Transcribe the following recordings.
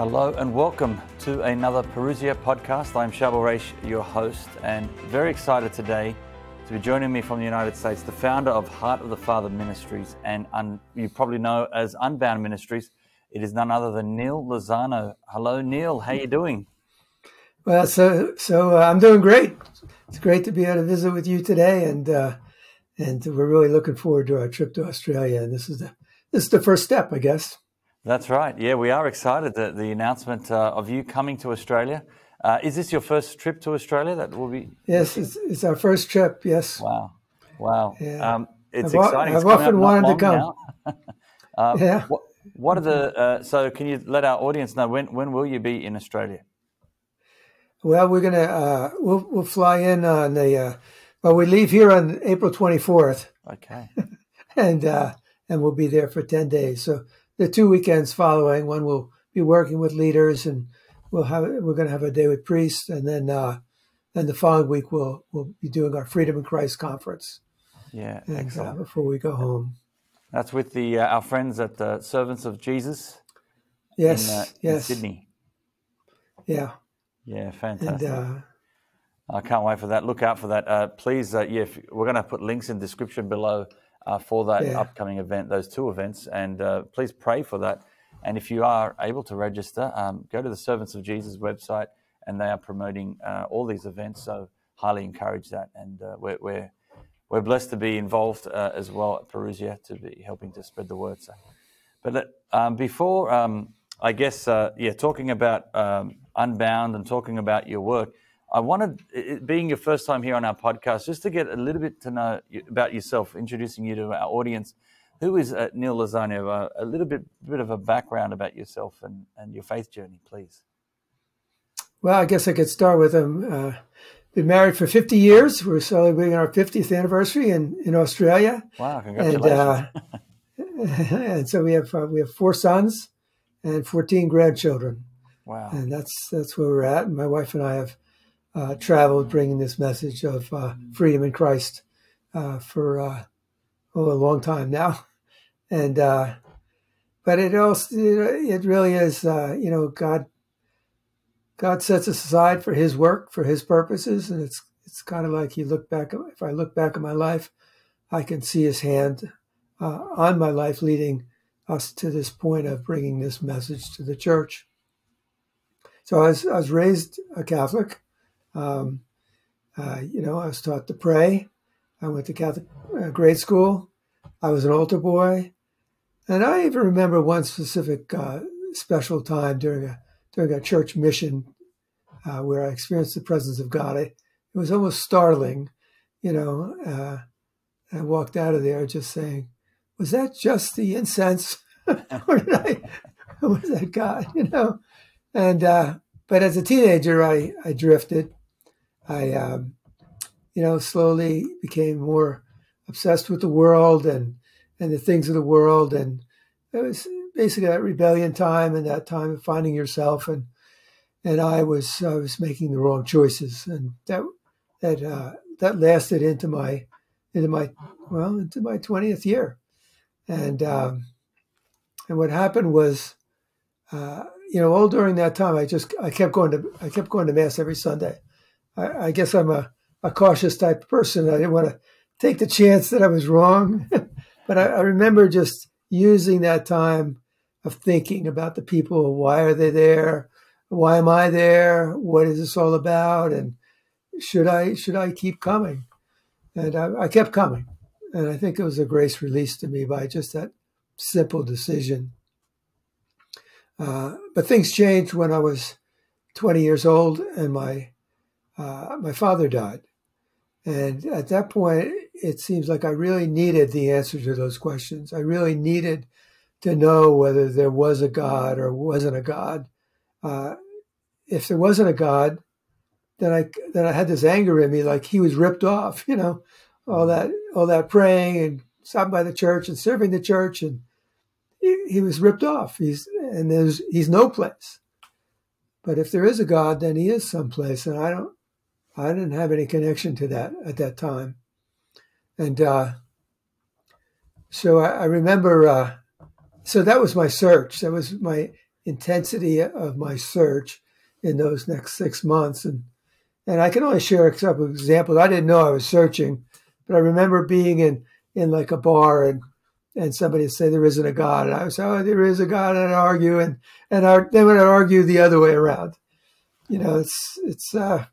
Hello and welcome to another Parousia podcast. I'm Shabal Reish, your host, and very excited today to be joining me from the United States, the founder of Heart of the Father Ministries, and un, you probably know as Unbound Ministries. It is none other than Neil Lozano. Hello, Neil. How are you doing? Well, so so uh, I'm doing great. It's great to be able to visit with you today, and uh, and we're really looking forward to our trip to Australia. And this is the this is the first step, I guess. That's right. Yeah, we are excited that the announcement uh, of you coming to Australia. Uh, is this your first trip to Australia? That will be. Yes, it's, it's our first trip. Yes. Wow, wow. Yeah. Um, it's I've, exciting. I've It's often wanted to come. um, Yeah. What, what are the? Uh, so, can you let our audience know when when will you be in Australia? Well, we're gonna uh, we'll we'll fly in on the uh, well, we leave here on April 24th, Okay. and uh, and we'll be there for 10 days. So the two weekends following, one will be working with leaders, and we'll have we're going to have a day with priests, and then uh, then the following week we'll we'll be doing our Freedom in Christ conference, Yeah. and uh, before we go home. That's with the uh, our friends at the Servants of Jesus Yes, in, uh, in yes, Sydney. yeah, Yeah, and fantastic. uh, I can't wait for that. Look out for that. Uh, please, uh, yeah, if, we're going to put links in the description below uh, for that Yeah. upcoming event, those two events, and uh, please pray for that. And if you are able to register, um, go to the Servants of Jesus website, and they are promoting uh, all these events. So highly encourage that, and uh, we're, we're we're blessed to be involved uh, as well at Parousia to be helping to spread the word. So, but let- um, before um, I guess uh, yeah, talking about um, Unbound and talking about your work, I wanted it being your first time here on our podcast, just to get a little bit to know about yourself, introducing you to our audience. Who is uh, Neil Lozano? Uh, a little bit bit of a background about yourself and, and your faith journey, please. well, I guess I could start with them. Uh, been married for 50 years. We're celebrating our 50th anniversary in, in Australia. Wow, and congratulations! uh, and so we have uh, we have four sons and 14 grandchildren, wow, and that's that's where we're at. And my wife and I have uh, traveled bringing this message of uh, freedom in Christ uh, for uh, oh, a long time now, and uh, but it also it really is uh, you know God God sets us aside for His work for His purposes, and it's it's kind of like you look back. If I look back at my life, I can see His hand on my life, leading us to this point of bringing this message to the church. So I was, I was raised a Catholic. Um, uh, you know, I was taught to pray. I went to Catholic uh, grade school. I was an altar boy, and I even remember one specific uh, special time during a during a church mission uh, where I experienced the presence of God. I, it was almost startling, you know. Uh, I walked out of there just saying, "Was that just the incense, or did I? Was that God?" You know. And uh, but as a teenager, I I drifted. I um, you know slowly became more obsessed with the world and and the things of the world, and it was basically that rebellion time and that time of finding yourself. And and I was I was making the wrong choices, and that that uh, that lasted into my into my well into my twentieth year, and um, and what happened was, uh, you know, all during that time, I just I kept going to I kept going to mass every Sunday. I, I guess I'm a, a cautious type of person. I didn't want to take the chance that I was wrong, but I, I remember just using that time of thinking about the people. Why are they there? Why am I there? What is this all about? And should I should I keep coming? And I, I kept coming, and I think it was a grace released to me by just that simple decision. Uh, but things changed when I was 20 years old, and my uh, my father died. And at that point, it seems like I really needed the answer to those questions. I really needed to know whether there was a God or wasn't a God. Uh, if there wasn't a God, then I then I had this anger in me, like he was ripped off. You know, all that all that praying and stopping by the church and serving the church, and he, he was ripped off. He's and there's he's no place. But if there is a God, then he is someplace, and I don't. I didn't have any connection to that at that time, and uh, so I, I remember. Uh, so that was my search. That was my intensity of my search in those next six months. And and I can only share a couple of examples. I didn't know I was searching, but I remember being in in like a bar and and somebody would say there isn't a God, and I would say, oh, there is a God, and I'd argue, and and I, then would argue the other way around. You know, it's it's. Uh,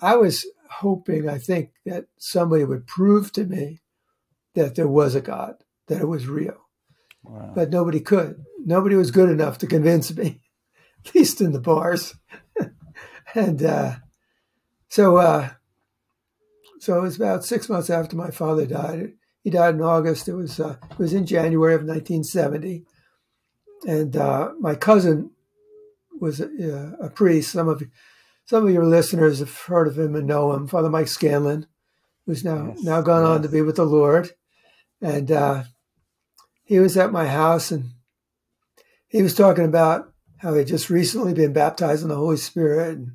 I was hoping, I think, that somebody would prove to me that there was a God, that it was real. Wow. But nobody could. Nobody was good enough to convince me, at least in the bars. and uh, so, uh, so it was about six months after my father died. He died in August. It was uh, it was in January of 1970, and uh, my cousin was a, a, priest. Some of some of your listeners have heard of him and know him, Father Mike Scanlan, who's now yes. now gone yes. on to be with the Lord, and uh, he was at my house and he was talking about how he'd just recently been baptized in the Holy Spirit, and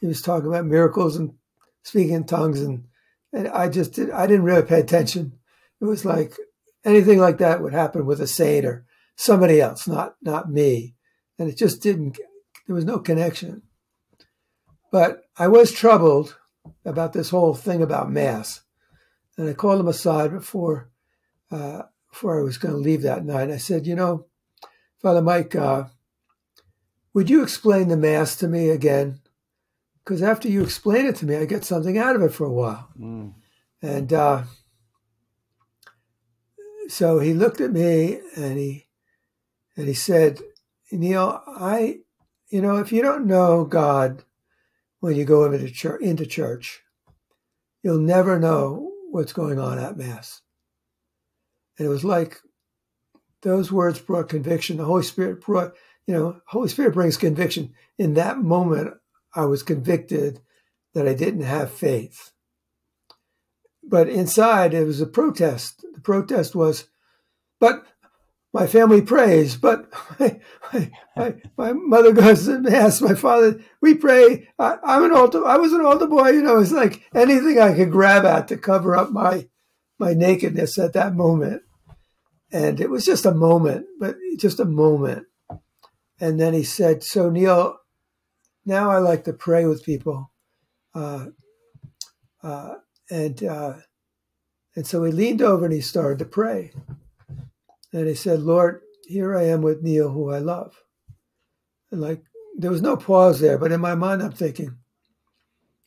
he was talking about miracles and speaking in tongues, and and I just did, I didn't really pay attention it was like anything like that would happen with a saint or somebody else, not not me. And it just didn't. There was no connection. But I was troubled about this whole thing about mass, and I called him aside before uh, before I was going to leave that night. I said, you know, Father Mike, uh, would you explain the mass to me again? Because after you explain it to me, I get something out of it for a while. Mm. And uh, so he looked at me and he and he said, Neil, I, you know, if you don't know God when you go into church, into church, you'll never know what's going on at Mass. And it was like those words brought conviction. The Holy Spirit brought, you know, Holy Spirit brings conviction. In that moment, I was convicted that I didn't have faith. But inside, it was a protest. The protest was, but my family prays, but my, my, my mother goes to mass, my father, we pray. I, am an altar, I was an altar boy, you know, it's like anything I could grab at to cover up my, my nakedness at that moment. And it was just a moment, but just a moment. And then he said, so Neil, now I like to pray with people. Uh, uh, and uh, and so he leaned over and he started to pray. And he said, Lord, here I am with Neil, who I love. And like there was no pause there, but in my mind I'm thinking,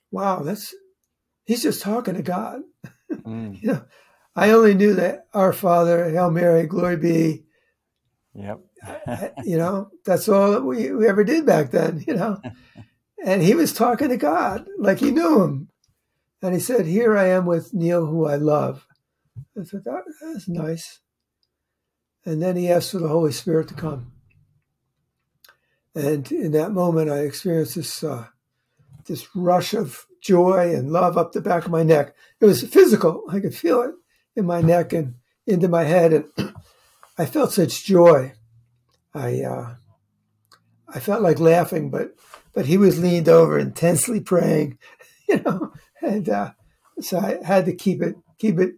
wow, that's he's just talking to God. Mm. you know, I only knew that our Father, Hail Mary, glory be. Yep. you know, that's all we, we ever did back then, you know. And he was talking to God like he knew him. And he said, Here I am with Neil, who I love. I thought, that, That's nice. And then he asked for the Holy Spirit to come. And in that moment, I experienced this, uh, this rush of joy and love up the back of my neck. It was physical. I could feel it in my neck and into my head. And I felt such joy. I, uh, I felt like laughing, but, but he was leaned over intensely praying, you know, and uh, so I had to keep it keep it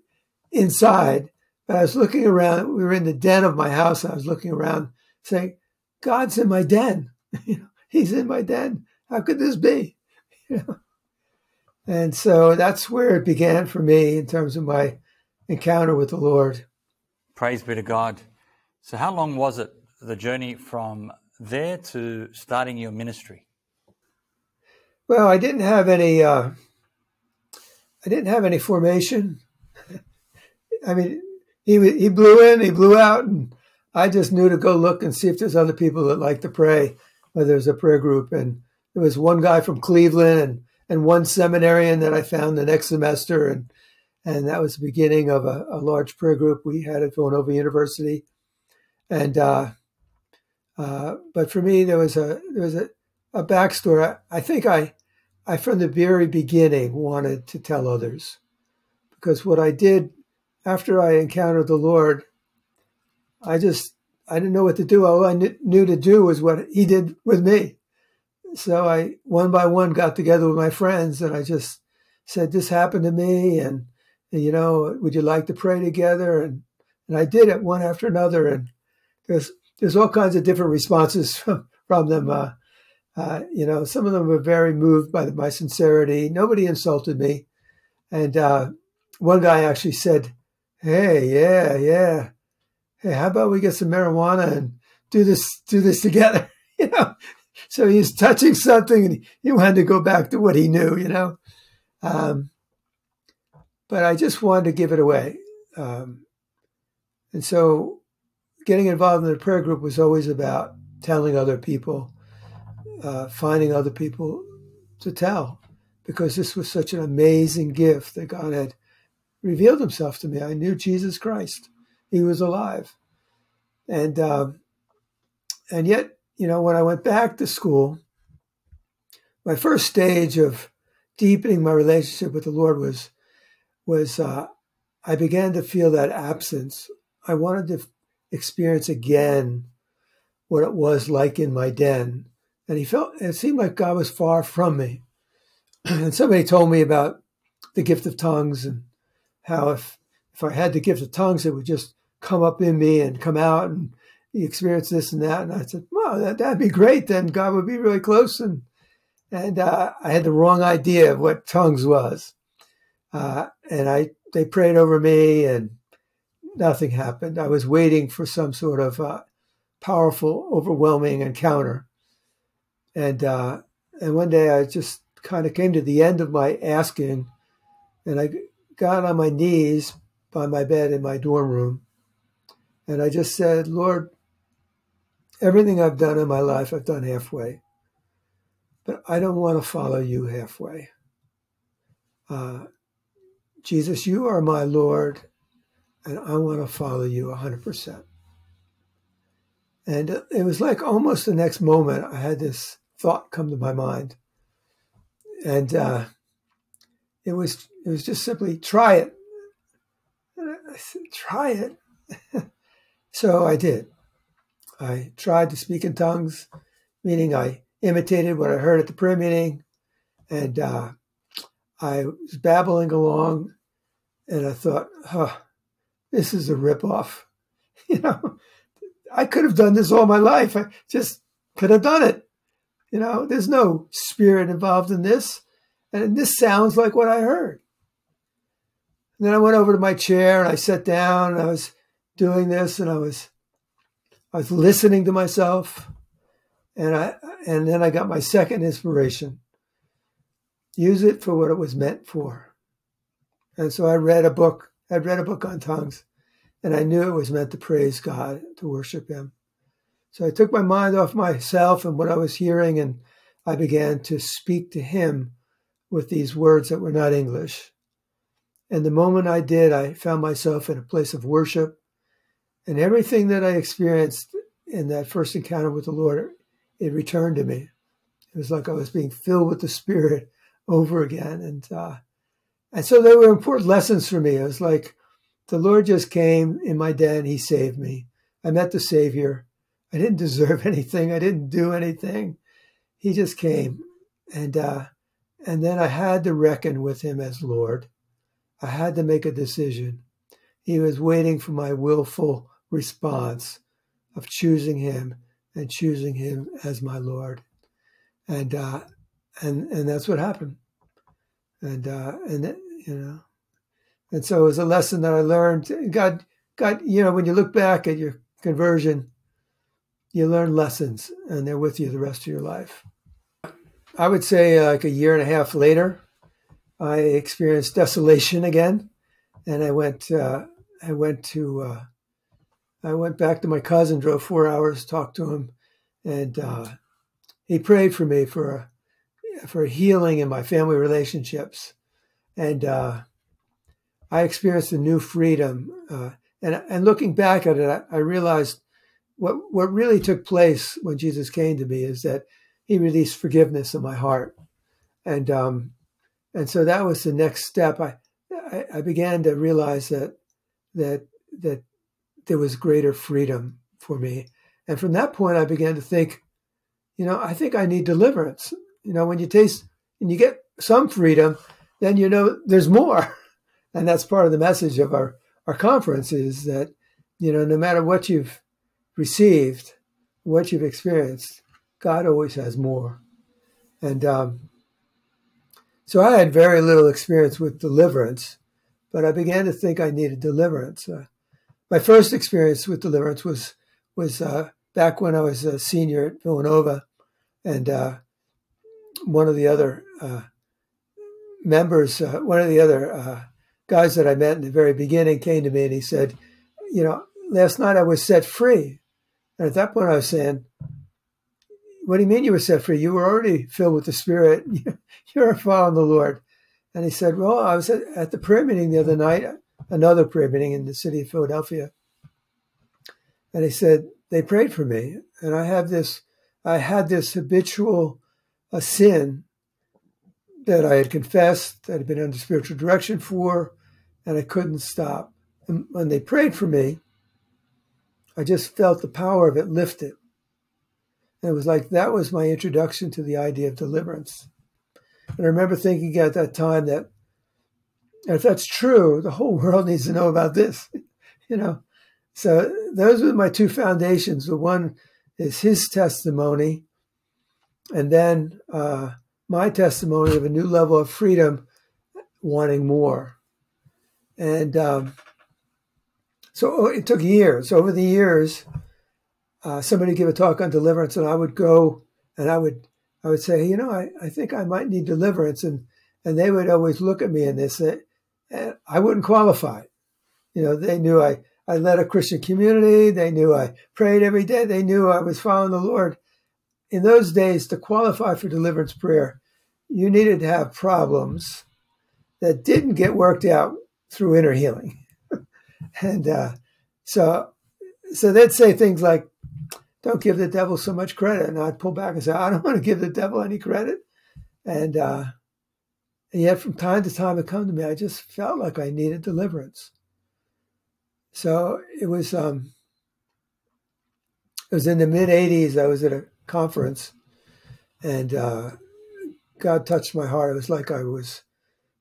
inside. But I was looking around. We were in the den of my house. I was looking around, saying, "God's in my den. He's in my den. How could this be?" And so that's where it began for me in terms of my encounter with the Lord. Praise be to God. So, how long was it the journey from there to starting your ministry? Well, I didn't have any. Uh, I didn't have any formation. I mean, he he blew in, he blew out, and I just knew to go look and see if there's other people that like to pray, whether there's a prayer group. And there was one guy from Cleveland and and one seminarian that I found the next semester, and and that was the beginning of a, a large prayer group we had at Villanova University. And uh, uh, but for me, there was a there was a, a backstory. I, I think I I, from the very beginning, wanted to tell others because what I did after I encountered the Lord, I just I didn't know what to do. All I knew to do was what He did with me. So I one by one got together with my friends and I just said, "This happened to me," and, you know, would you like to pray together? And and I did it one after another. And there's there's all kinds of different responses from, from them. Uh, uh, you know, some of them were very moved by my sincerity. Nobody insulted me. And uh, one guy actually said, Hey, yeah, yeah. Hey, how about we get some marijuana and do this, do this together? you know, so he's touching something and he wanted to go back to what he knew, you know. Um, but I just wanted to give it away. Um, and so getting involved in the prayer group was always about telling other people, uh, finding other people to tell, because this was such an amazing gift that God had revealed himself to me. I knew Jesus Christ. He was alive. And, um, and yet, you know, when I went back to school, my first stage of deepening my relationship with the Lord was, was, uh, I began to feel that absence. I wanted to experience again what it was like in my den. And he felt, it seemed like God was far from me. and somebody told me about the gift of tongues and how if, if I had the gift of tongues, it would just come up in me and come out and experience this and that. And I said, well, that, that'd be great. Then God would be really close. And, and uh, I had the wrong idea of what tongues was. Uh, and I, they prayed over me and nothing happened. I was waiting for some sort of uh, powerful, overwhelming encounter. And, uh, and one day I just kind of came to the end of my asking and I got on my knees by my bed in my dorm room. And I just said, Lord, everything I've done in my life, I've done halfway. But I don't want to follow you halfway. Uh, Jesus, you are my Lord, and I want to follow you 100%. And it was like almost the next moment, I had this thought come to my mind. And uh, it was it was just simply try it. Said, try it. so I did. I tried to speak in tongues, meaning I imitated what I heard at the prayer meeting, and uh, I was babbling along, and I thought, huh, this is a ripoff. You know, I could have done this all my life. I just could have done it. You know, there's no spirit involved in this. And this sounds like what I heard. And then I went over to my chair and I sat down and I was doing this and I was I was listening to myself and I and then I got my second inspiration. Use it for what it was meant for. And so I read a book. I read a book on tongues and I knew it was meant to praise God, to worship him. So I took my mind off myself and what I was hearing and I began to speak to him with these words that were not English. And the moment I did, I found myself in a place of worship. And everything that I experienced in that first encounter with the Lord, it returned to me. It was like I was being filled with the Spirit over again. And, uh, and so they were important lessons for me. It was like the Lord just came in my den. He saved me. I met the Savior. I didn't deserve anything. I didn't do anything. He just came. And, uh, and then I had to reckon with him as Lord. I had to make a decision. He was waiting for my willful response of choosing him and choosing him as my Lord. And uh, and and that's what happened. And uh, and you know, and so it was a lesson that I learned. God, God, you know, when you look back at your conversion, you learn lessons, and they're with you the rest of your life. I would say uh, like a year and a half later, I experienced desolation again, and I went. Uh, I went to. Uh, I went back to my cousin, drove four hours, talked to him, and uh, he prayed for me for for healing in my family relationships, and uh, I experienced a new freedom. And and looking back at it, I, I realized what what really took place when Jesus came to me is that he released forgiveness in my heart, and um, and so that was the next step. I, I, I began to realize that that that there was greater freedom for me, and from that point, I began to think, you know, I think I need deliverance. You know, when you taste and you get some freedom, then you know there's more, and that's part of the message of our our conference is that you know no matter what you've received, what you've experienced, God always has more. And um, so I had very little experience with deliverance, but I began to think I needed deliverance. Uh, my first experience with deliverance was was uh, back when I was a senior at Villanova, and uh, one of the other uh, members, uh, one of the other uh, guys that I met in the very beginning, came to me and he said, "You know, last night I was set free." And at that point, I was saying, "What do you mean you were set free? You were already filled with the Spirit. You're following the Lord." And he said, "Well, I was at, at the prayer meeting the other night, another prayer meeting in the city of Philadelphia." And he said, they prayed for me. And I have this, I had this habitual a uh, sin that I had confessed, that had been under spiritual direction for, and I couldn't stop. And when they prayed for me, I just felt the power of it lifted. And it was like that was my introduction to the idea of deliverance. And I remember thinking at that time that if that's true, the whole world needs to know about this. you know, so those were my two foundations. The one is his testimony, and then uh, my testimony of a new level of freedom, wanting more. And um, so it took years. Over the years, uh, somebody give a talk on deliverance, and I would go and I would I would say, you know, I, I think I might need deliverance, and and they would always look at me and they say, and I wouldn't qualify. You know, they knew I I led a Christian community. They knew I prayed every day. They knew I was following the Lord. In those days, to qualify for deliverance prayer, you needed to have problems that didn't get worked out through inner healing. and uh, so, so they'd say things like, "Don't give the devil so much credit," and I'd pull back and say, "I don't want to give the devil any credit." And, uh, and yet, from time to time, it come to me. I just felt like I needed deliverance. So it was um, it was in the mid '80s. I was at a conference, and uh, God touched my heart. It was like I was,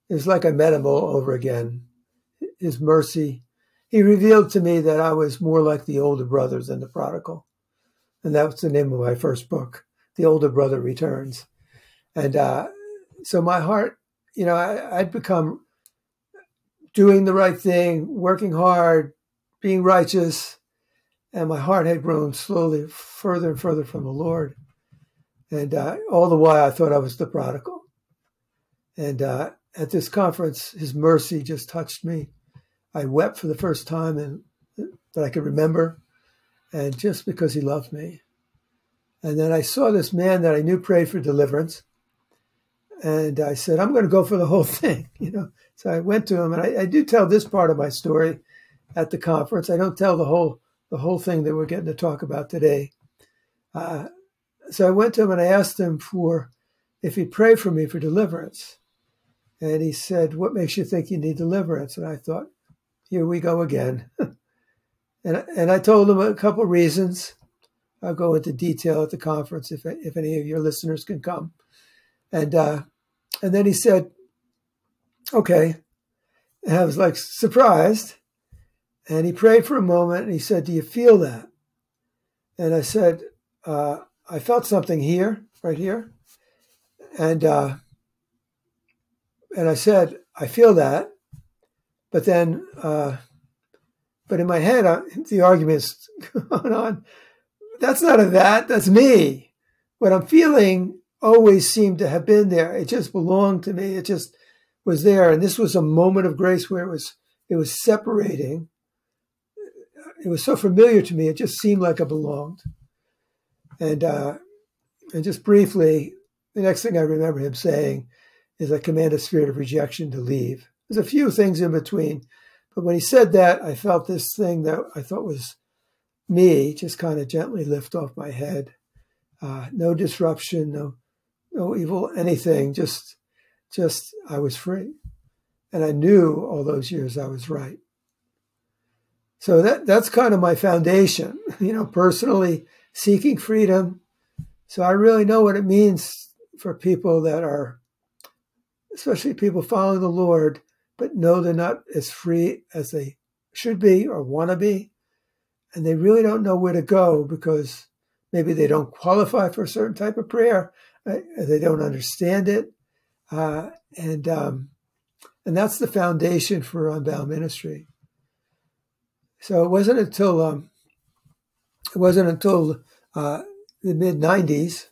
it was like I met Him all over again. His mercy. He revealed to me that I was more like the older brother than the prodigal, and that was the name of my first book, "The Older Brother Returns." And uh, so my heart, you know, I, I'd become doing the right thing, working hard, being righteous, and my heart had grown slowly further and further from the Lord. And uh, all the while, I thought I was the prodigal. And uh, at this conference, His mercy just touched me. I wept for the first time and that I could remember, and just because He loved me. And then I saw this man that I knew prayed for deliverance, and I said, "I'm going to go for the whole thing," you know. So I went to him, and I, I do tell this part of my story at the conference. I don't tell the whole the whole thing that we're getting to talk about today. Uh, so I went to him and I asked him for if he'd pray for me for deliverance. And he said, What makes you think you need deliverance? And I thought, Here we go again. and, and I told him a couple reasons. I'll go into detail at the conference if, if any of your listeners can come. And, uh, and then he said, Okay. And I was like surprised. And he prayed for a moment and he said, Do you feel that? And I said, uh, I felt something here, right here. And uh, and I said, I feel that. But then, uh, but in my head, uh, the argument's going on. That's not a that, that's me. What I'm feeling always seemed to have been there. It just belonged to me. It just was there. And this was a moment of grace where it was it was separating it was so familiar to me. It just seemed like I belonged. And uh, and just briefly, the next thing I remember him saying is, "I command a spirit of rejection to leave." There's a few things in between, but when he said that, I felt this thing that I thought was me just kind of gently lift off my head. Uh, no disruption, no no evil, anything. Just just I was free, and I knew all those years I was right. So that that's kind of my foundation, you know, personally seeking freedom. So I really know what it means for people that are, especially people following the Lord, but know they're not as free as they should be or want to be. and they really don't know where to go because maybe they don't qualify for a certain type of prayer, uh, they don't understand it, uh, and um, and that's the foundation for Unbound Ministry. So it wasn't until um, it wasn't until uh, the mid '90s,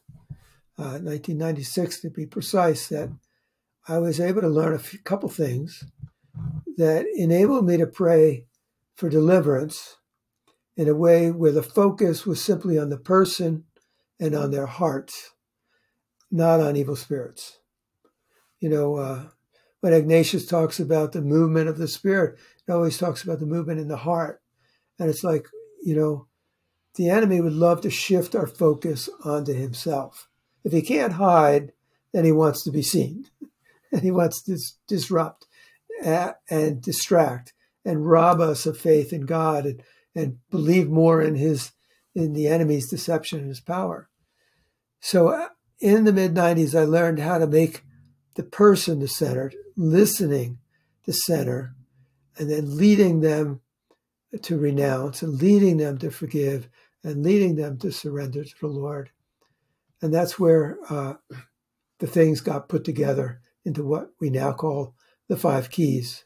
1996 uh, to be precise, that I was able to learn a few, couple things that enabled me to pray for deliverance in a way where the focus was simply on the person and on their hearts, not on evil spirits. You know, uh, when Ignatius talks about the movement of the spirit, he always talks about the movement in the heart. And it's like, you know, the enemy would love to shift our focus onto himself. If he can't hide, then he wants to be seen and he wants to disrupt uh, and distract and rob us of faith in God and and believe more in his in the enemy's deception and his power. So uh, in the mid 90s, I learned how to make the person the center, listening the center, and then leading them to renounce and leading them to forgive and leading them to surrender to the Lord. And that's where uh, the things got put together into what we now call the five keys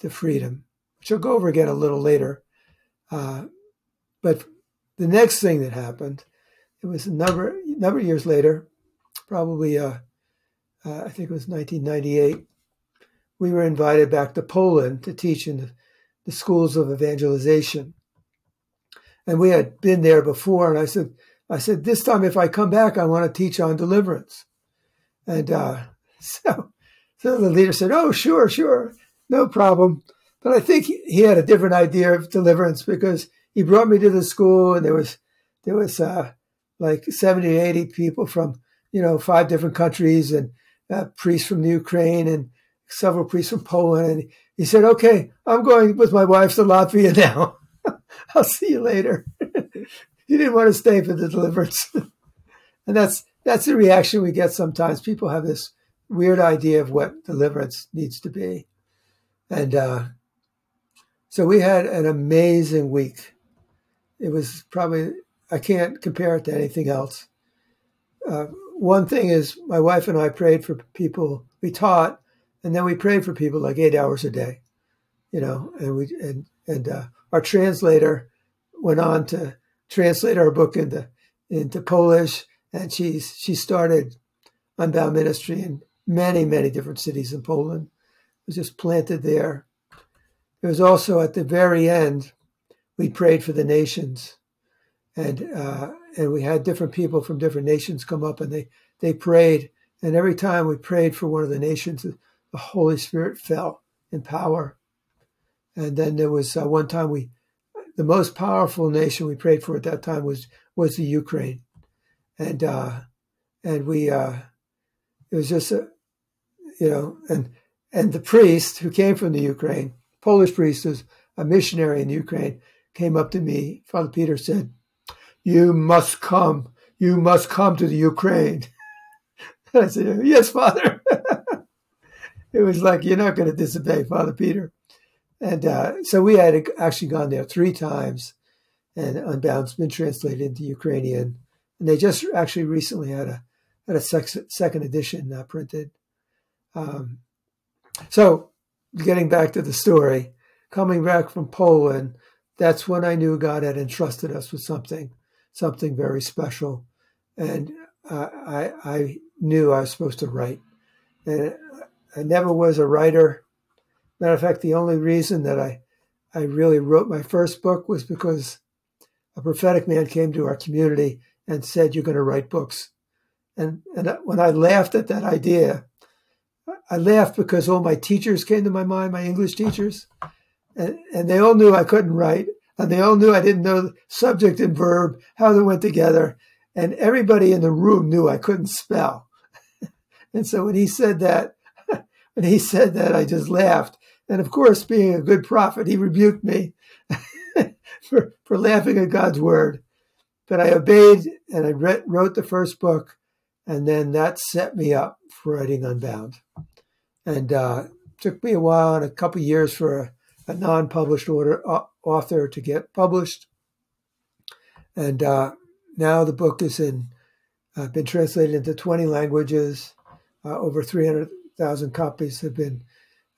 to freedom, which I'll go over again a little later. Uh, but the next thing that happened, it was a number number of years later, probably uh, uh, I think it was 1998. We were invited back to Poland to teach in the, the schools of evangelization, and we had been there before. And I said, I said, this time if I come back, I want to teach on deliverance. And uh, so, so the leader said, "Oh, sure, sure, no problem." But I think he had a different idea of deliverance because he brought me to the school and there was there was uh, like 70, 80 people from you know five different countries and uh, priests from the Ukraine and several priests from Poland. And he said, "Okay, I'm going with my wife to Latvia now. I'll see you later." he didn't want to stay for the deliverance, and that's that's the reaction we get sometimes. People have this weird idea of what deliverance needs to be, and uh, so we had an amazing week. It was probably, I can't compare it to anything else. Uh, one thing is, my wife and I prayed for people. We taught, and then we prayed for people like eight hours a day, you know. And we and and uh, our translator went on to translate our book into into Polish, and she's she started Unbound Ministry in many many different cities in Poland. It was just planted there, it was also at the very end, we prayed for the nations, and uh, and we had different people from different nations come up and they they prayed, and every time we prayed for one of the nations, the Holy Spirit fell in power. And then there was uh, one time we, the most powerful nation we prayed for at that time was was the Ukraine, and uh, and we uh, it was just a, you know and and the priest who came from the Ukraine Polish priest who's a missionary in Ukraine came up to me. Father Peter said, You must come. You must come to the Ukraine. I said, Yes, Father. it was like, You're not going to disobey, Father Peter. And uh, so we had actually gone there three times, and Unbound's been translated into Ukrainian. And they just actually recently had a had a second edition uh, printed. Um, so getting back to the story, coming back from Poland, that's when I knew God had entrusted us with something, something very special. And uh, I, I knew I was supposed to write. And I never was a writer. Matter of fact, the only reason that I, I really wrote my first book was because a prophetic man came to our community and said, You're going to write books. And, and when I laughed at that idea, I laughed because all my teachers came to my mind, my English teachers, and, and they all knew I couldn't write, and they all knew I didn't know subject and verb, how they went together, and everybody in the room knew I couldn't spell. and so when he said that, when he said that, I just laughed. And of course, being a good prophet, he rebuked me for, for laughing at God's word. But I obeyed and I read, wrote the first book, and then that set me up for writing Unbound and uh, took me a while and a couple years for a, a non-published order, uh, author to get published. And uh, now the book is in, uh, been translated into 20 languages. Uh, over 300,000 copies have been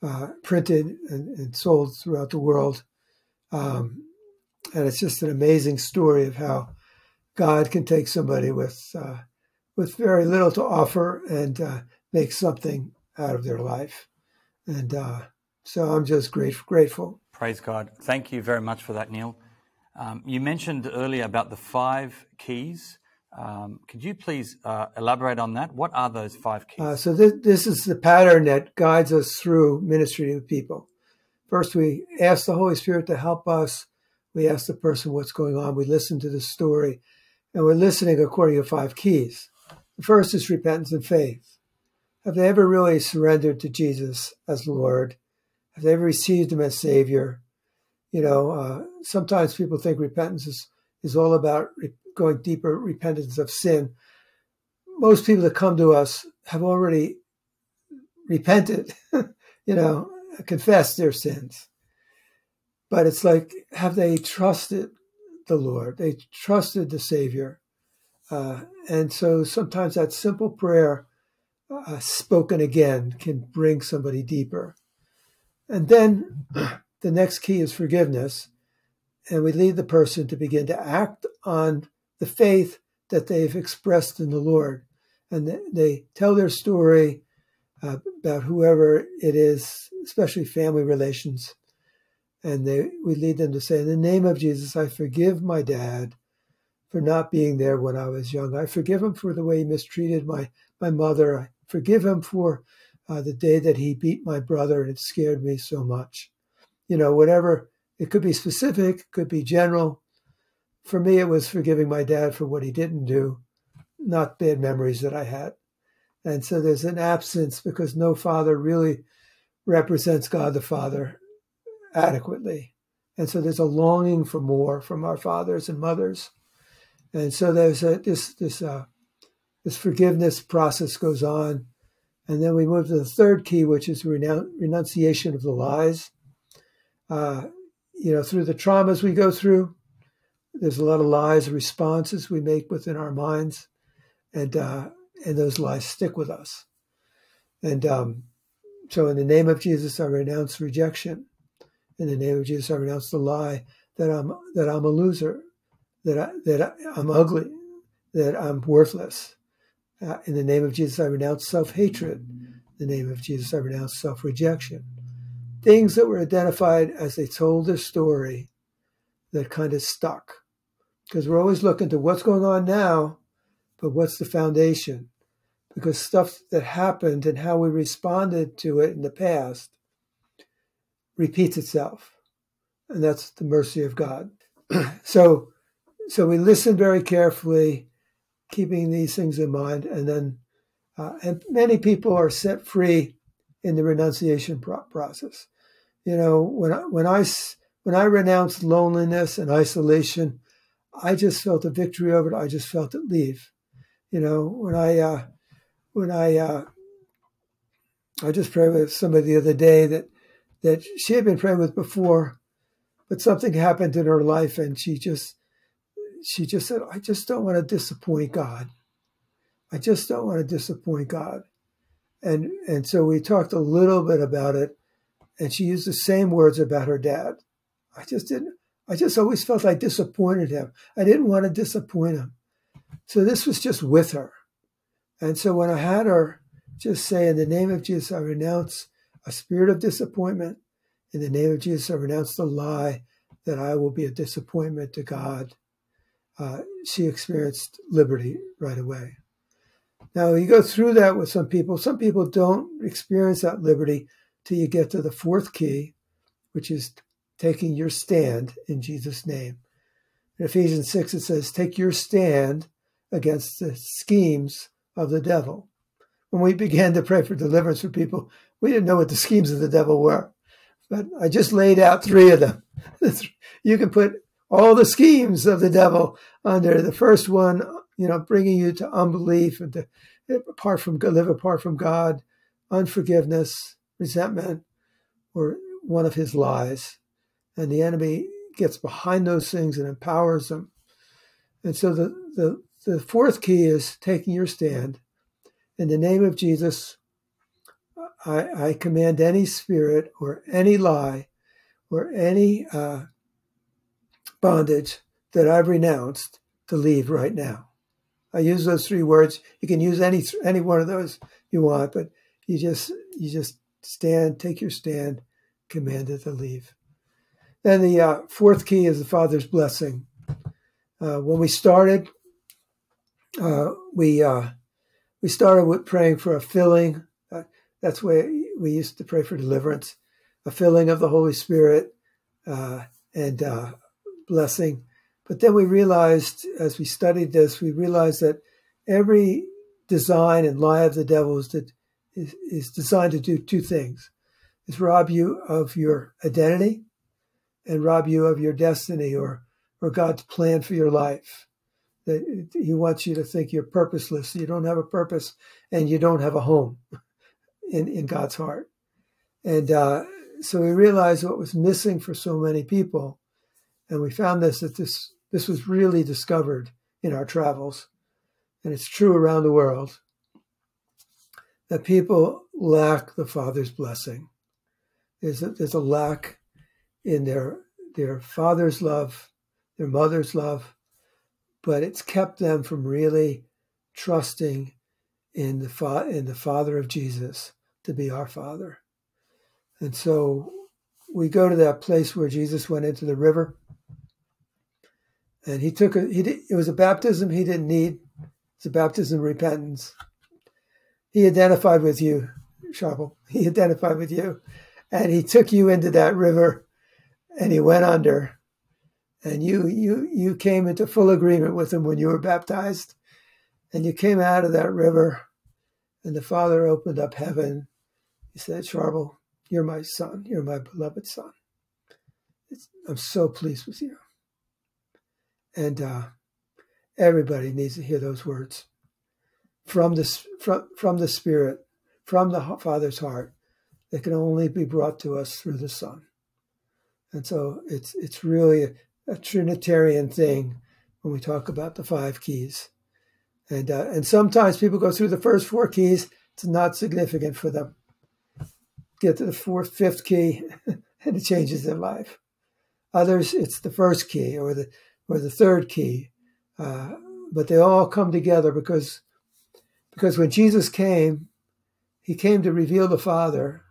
uh, printed and, and, sold throughout the world. Um, and it's just an amazing story of how God can take somebody with with very little to offer and make something out of their life. And uh, so I'm just grateful. grateful. Praise God. Thank you very much for that, Neil. Um, you mentioned earlier about the five keys. Um, could you please uh, elaborate on that? What are those five keys? Uh, so this, this is the pattern that guides us through ministry to people. First, we ask the Holy Spirit to help us. We ask the person what's going on. We listen to the story, and we're listening according to five keys. The first is repentance and faith. Have they ever really surrendered to Jesus as Lord? Have they ever received Him as Savior? You know, uh, sometimes people think repentance is, is all about re- going deeper repentance of sin. Most people that come to us have already repented, you know, confessed their sins. But it's like, have they trusted the Lord? They trusted the Savior. Uh, and so sometimes that simple prayer uh, spoken again can bring somebody deeper. And then the next key is forgiveness. And we lead the person to begin to act on the faith that they've expressed in the Lord. And they tell their story uh, about whoever it is, especially family relations. And they, we lead them to say, In the name of Jesus, I forgive my dad for not being there when I was young. I forgive him for the way he mistreated my, my mother. Forgive him for uh, the day that he beat my brother and it scared me so much. You know, whatever, it could be specific, could be general. For me, it was forgiving my dad for what he didn't do, not bad memories that I had. And so there's an absence because no father really represents God the Father adequately. And so there's a longing for more from our fathers and mothers. And so there's a, this, this uh, this forgiveness process goes on. And then we move to the third key, which is renunciation of the lies. Uh, you know, through the traumas we go through, there's a lot of lies, responses we make within our minds, and uh, and those lies stick with us. And um, so, in the name of Jesus, I renounce rejection. In the name of Jesus, I renounce the lie that I'm that I'm a loser, that I, that I'm ugly, that I'm worthless, uh, in the name of Jesus, I renounce self hatred. In the name of Jesus, I renounce self rejection. Things that were identified as they told their story that kind of stuck. Because we're always looking to what's going on now, but what's the foundation? Because stuff that happened and how we responded to it in the past repeats itself. And that's the mercy of God. so, so we listen very carefully keeping these things in mind. And then, uh, and many people are set free in the renunciation pro- process. You know, when I, when I when I renounced loneliness and isolation, I just felt a victory over it. I just felt it leave. You know, when I uh, when I uh, I just prayed with somebody the other day that that she had been praying with before, but something happened in her life and she just she just said, I just don't want to disappoint God. I just don't want to disappoint God. And and so we talked a little bit about it, and she used the same words about her dad. I just didn't I just always felt I disappointed him. I didn't want to disappoint him. So this was just with her. And so when I had her just say, In the name of Jesus, I renounce a spirit of disappointment. In the name of Jesus, I renounce the lie that I will be a disappointment to God uh, she experienced liberty right away. Now, you go through that with some people. Some people don't experience that liberty till you get to the fourth key, which is taking your stand in Jesus' name. In Ephesians 6, it says, Take your stand against the schemes of the devil. When we began to pray for deliverance for people, we didn't know what the schemes of the devil were. But I just laid out three of them. you can put all the schemes of the devil under the first one, you know, bringing you to unbelief and to apart from live apart from God, unforgiveness, resentment, or one of his lies. And the enemy gets behind those things and empowers them. And so the, the, the fourth key is taking your stand. In the name of Jesus, I, I command any spirit or any lie or any uh, bondage that I've renounced to leave right now. I use those three words. You can use any any one of those you want, but you just you just stand, take your stand, command it to leave. Then the uh, fourth key is the Father's blessing. Uh, when we started, uh, we uh, we started with praying for a filling. Uh, that's where we used to pray for deliverance, a filling of the Holy Spirit, uh, and blessing. But then we realized, as we studied this, we realized that every design and lie of the devil is, to, is, is designed to do two things: is rob you of your identity, and rob you of your destiny or or God's plan for your life. That He wants you to think you're purposeless, you don't have a purpose, and you don't have a home in in God's heart. And uh, so we realized what was missing for so many people and we found this that this this was really discovered in our travels, and it's true around the world that people lack the Father's blessing. There's a, there's a lack in their their father's love, their mother's love, but it's kept them from really trusting in the fa- in the Father of Jesus to be our Father. And so we go to that place where Jesus went into the river and he took a, he did, it was a baptism he didn't need. It's a baptism of repentance. He identified with you, Sharple. He identified with you, and he took you into that river, and he went under, and you you you came into full agreement with him when you were baptized, and you came out of that river, and the Father opened up heaven. He said, Sharple, you're my son. You're my beloved son. It's, I'm so pleased with you. And uh, everybody needs to hear those words from the, from, from the Spirit, from the Father's heart, that can only be brought to us through the Son. And so it's, it's really a, a Trinitarian thing when we talk about the five keys. And, uh, and sometimes people go through the first four keys, it's not significant for them. Get to the fourth, fifth key, and it changes their life. Others, it's the first key or the or the third key. Uh, but they all come together because because when Jesus came, he came to reveal the Father,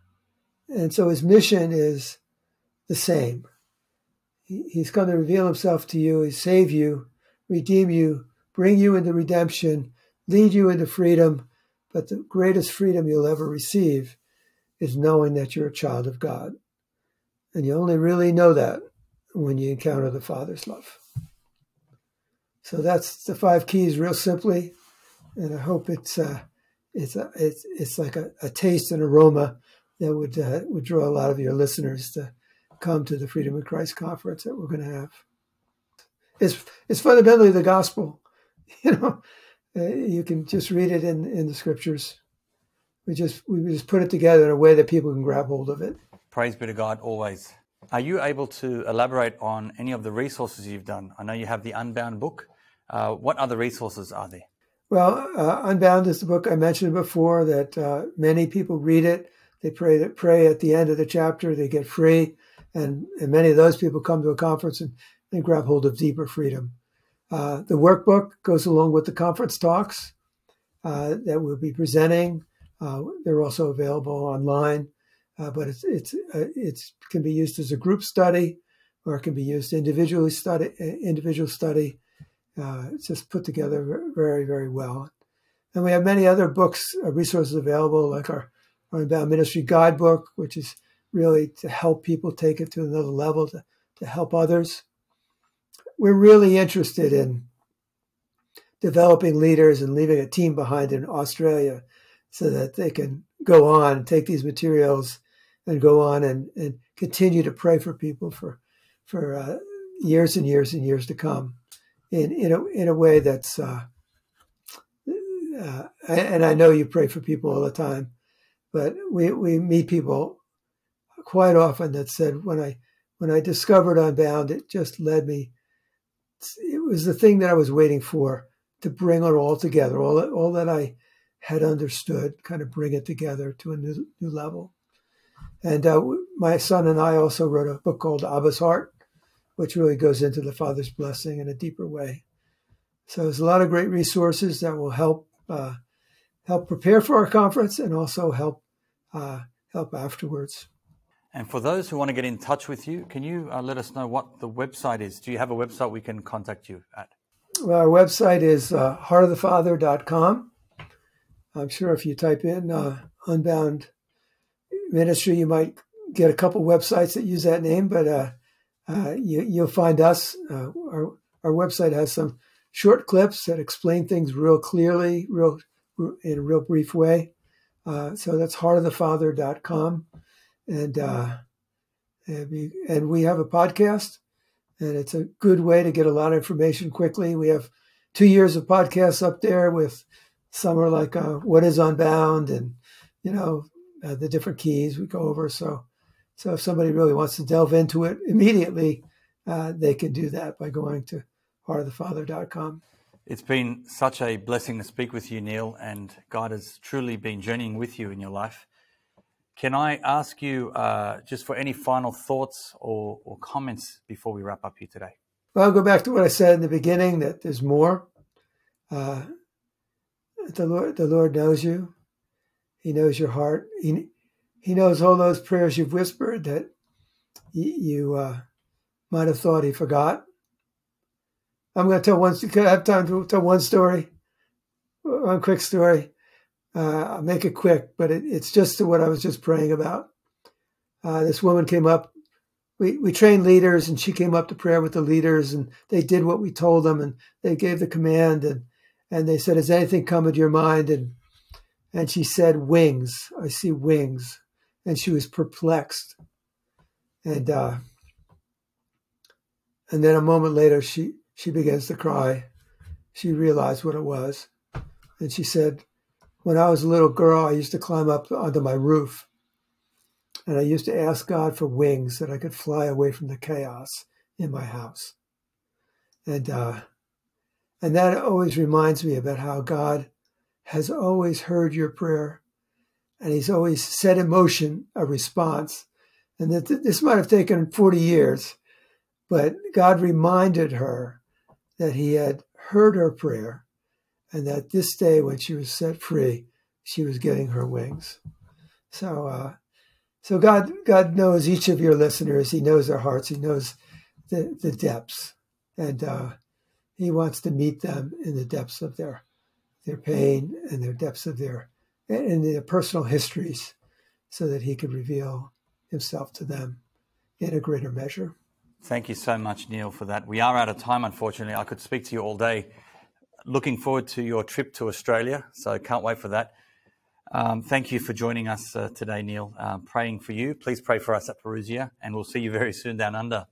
and so his mission is the same. He, he's going to reveal himself to you, he save you, redeem you, bring you into redemption, lead you into freedom. But the greatest freedom you'll ever receive is knowing that you're a child of God. And you only really know that when you encounter the Father's love. So that's the five keys, real simply, and I hope it's uh, it's a, it's it's like a, a, taste and aroma that would uh, would draw a lot of your listeners to come to the Freedom in Christ conference that we're going to have. It's it's fundamentally the gospel, you know. Uh, you can just read it in in the scriptures. We just we just put it together in a way that people can grab hold of it. Praise be to God always. Are you able to elaborate on any of the resources you've done? I know you have the Unbound book. Uh, what other resources are there? Well, uh, Unbound is the book I mentioned before that uh, many people read it. They pray that pray at the end of the chapter. They get free, and, and many of those people come to a conference and, and grab hold of deeper freedom. Uh, the workbook goes along with the conference talks uh, that we'll be presenting. They're also available online, but it's it's it's can be used as a group study, or it can be used individually study individual study. Uh, it's just put together very, very well. And we have many other books, uh, resources available, like our, our Unbound Ministry Guidebook, which is really to help people take it to another level, to, to help others. We're really interested in developing leaders and leaving a team behind in Australia so that they can go on and take these materials and go on and, and continue to pray for people for, for uh, years and years and years to come in in a in a way that's uh, uh, and I know you pray for people all the time, but we we meet people quite often that said when I when I discovered Unbound, it just led me it was the thing that I was waiting for to bring it all together, all that, all that I had understood, kind of bring it together to a new, new level. And uh, my son and I also wrote a book called Abba's Heart, which really goes into the Father's blessing in a deeper way. So there's a lot of great resources that will help uh, help prepare for our conference and also help uh, help afterwards. And for those who want to get in touch with you, can you uh, let us know what the website is? Do you have a website we can contact you at? Well, our website is uh, heartofthefather.com. I'm sure if you type in uh, Unbound Ministry, you might get a couple websites that use that name, but uh, you, will find us. Uh, our, our website has some short clips that explain things real clearly, real in a real brief way. Uh, so that's heartofthefather.com. And, uh, and, we, and we have a podcast, and it's a good way to get a lot of information quickly. We have two years of podcasts up there with some are like uh, What is Unbound and, you know, uh, the different keys we go over. So, so if somebody really wants to delve into it immediately, uh, they can do that by going to heartofthefather.com. It's been such a blessing to speak with you, Neil, and God has truly been journeying with you in your life. Can I ask you uh, just for any final thoughts or, or, comments before we wrap up here today? Well, I'll go back to what I said in the beginning that there's more. Uh, the Lord, the Lord knows you. He knows your heart. He, he knows all those prayers you've whispered that you, you uh, might have thought He forgot. I'm going to tell one. I have time to tell one story? One quick story. Uh, I'll make it quick, but it, it's just to what I was just praying about. Uh, this woman came up. We we trained leaders, and she came up to prayer with the leaders, and they did what we told them, and they gave the command, and and they said, "Has anything come into your mind?" and and she said, "Wings. I see wings," and she was perplexed, and uh, and then a moment later, she she begins to cry. She realized what it was. And she said, When I was a little girl, I used to climb up onto my roof. And I used to ask God for wings that I could fly away from the chaos in my house. And, uh, and that always reminds me about how God has always heard your prayer and he's always set in motion a response. And that this might have taken 40 years, but God reminded her that he had heard her prayer and that this day when she was set free, she was getting her wings. So, uh, so God, God knows each of your listeners. He knows their hearts. He knows the, the depths, and uh, He wants to meet them in the depths of their their pain and their depths of their in their personal histories, so that He could reveal Himself to them in a greater measure. Thank you so much, Neil, for that. We are out of time, unfortunately. I could speak to you all day. Looking forward to your trip to Australia, so can't wait for that. Um, thank you for joining us uh, today, Neil. Uh, praying for you. Please pray for us at Parousia, and we'll see you very soon down under.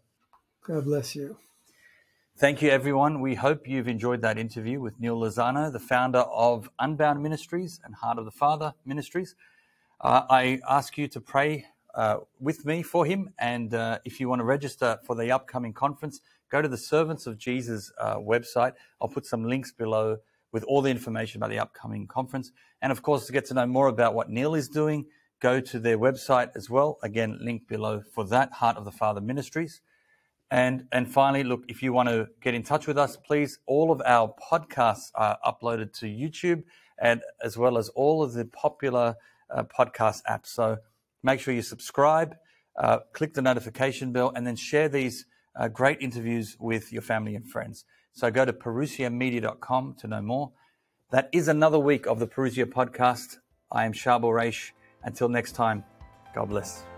God bless you. Thank you, everyone. We hope you've enjoyed that interview with Neil Lozano, the founder of Unbound Ministries and Heart of the Father Ministries. Uh, I ask you to pray uh, with me for him. And uh, if you want to register for the upcoming conference, go to the Servants of Jesus uh, website. I'll put some links below with all the information about the upcoming conference. And of course, to get to know more about what Neil is doing, go to their website as well. Again, link below for that, Heart of the Father Ministries. And, and finally, look, if you want to get in touch with us, please, all of our podcasts are uploaded to YouTube and as well as all of the popular uh, podcast apps. So Make sure you subscribe, uh, click the notification bell, and then share these uh, great interviews with your family and friends. So go to parousiamedia.com to know more. That is another week of the Parousia podcast. I am Shabo Raish. Until next time, God bless.